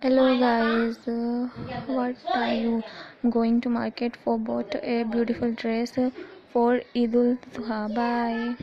hello guys. Uh, what are you going to market for? Bought a beautiful dress for Eid ul Zuha bye.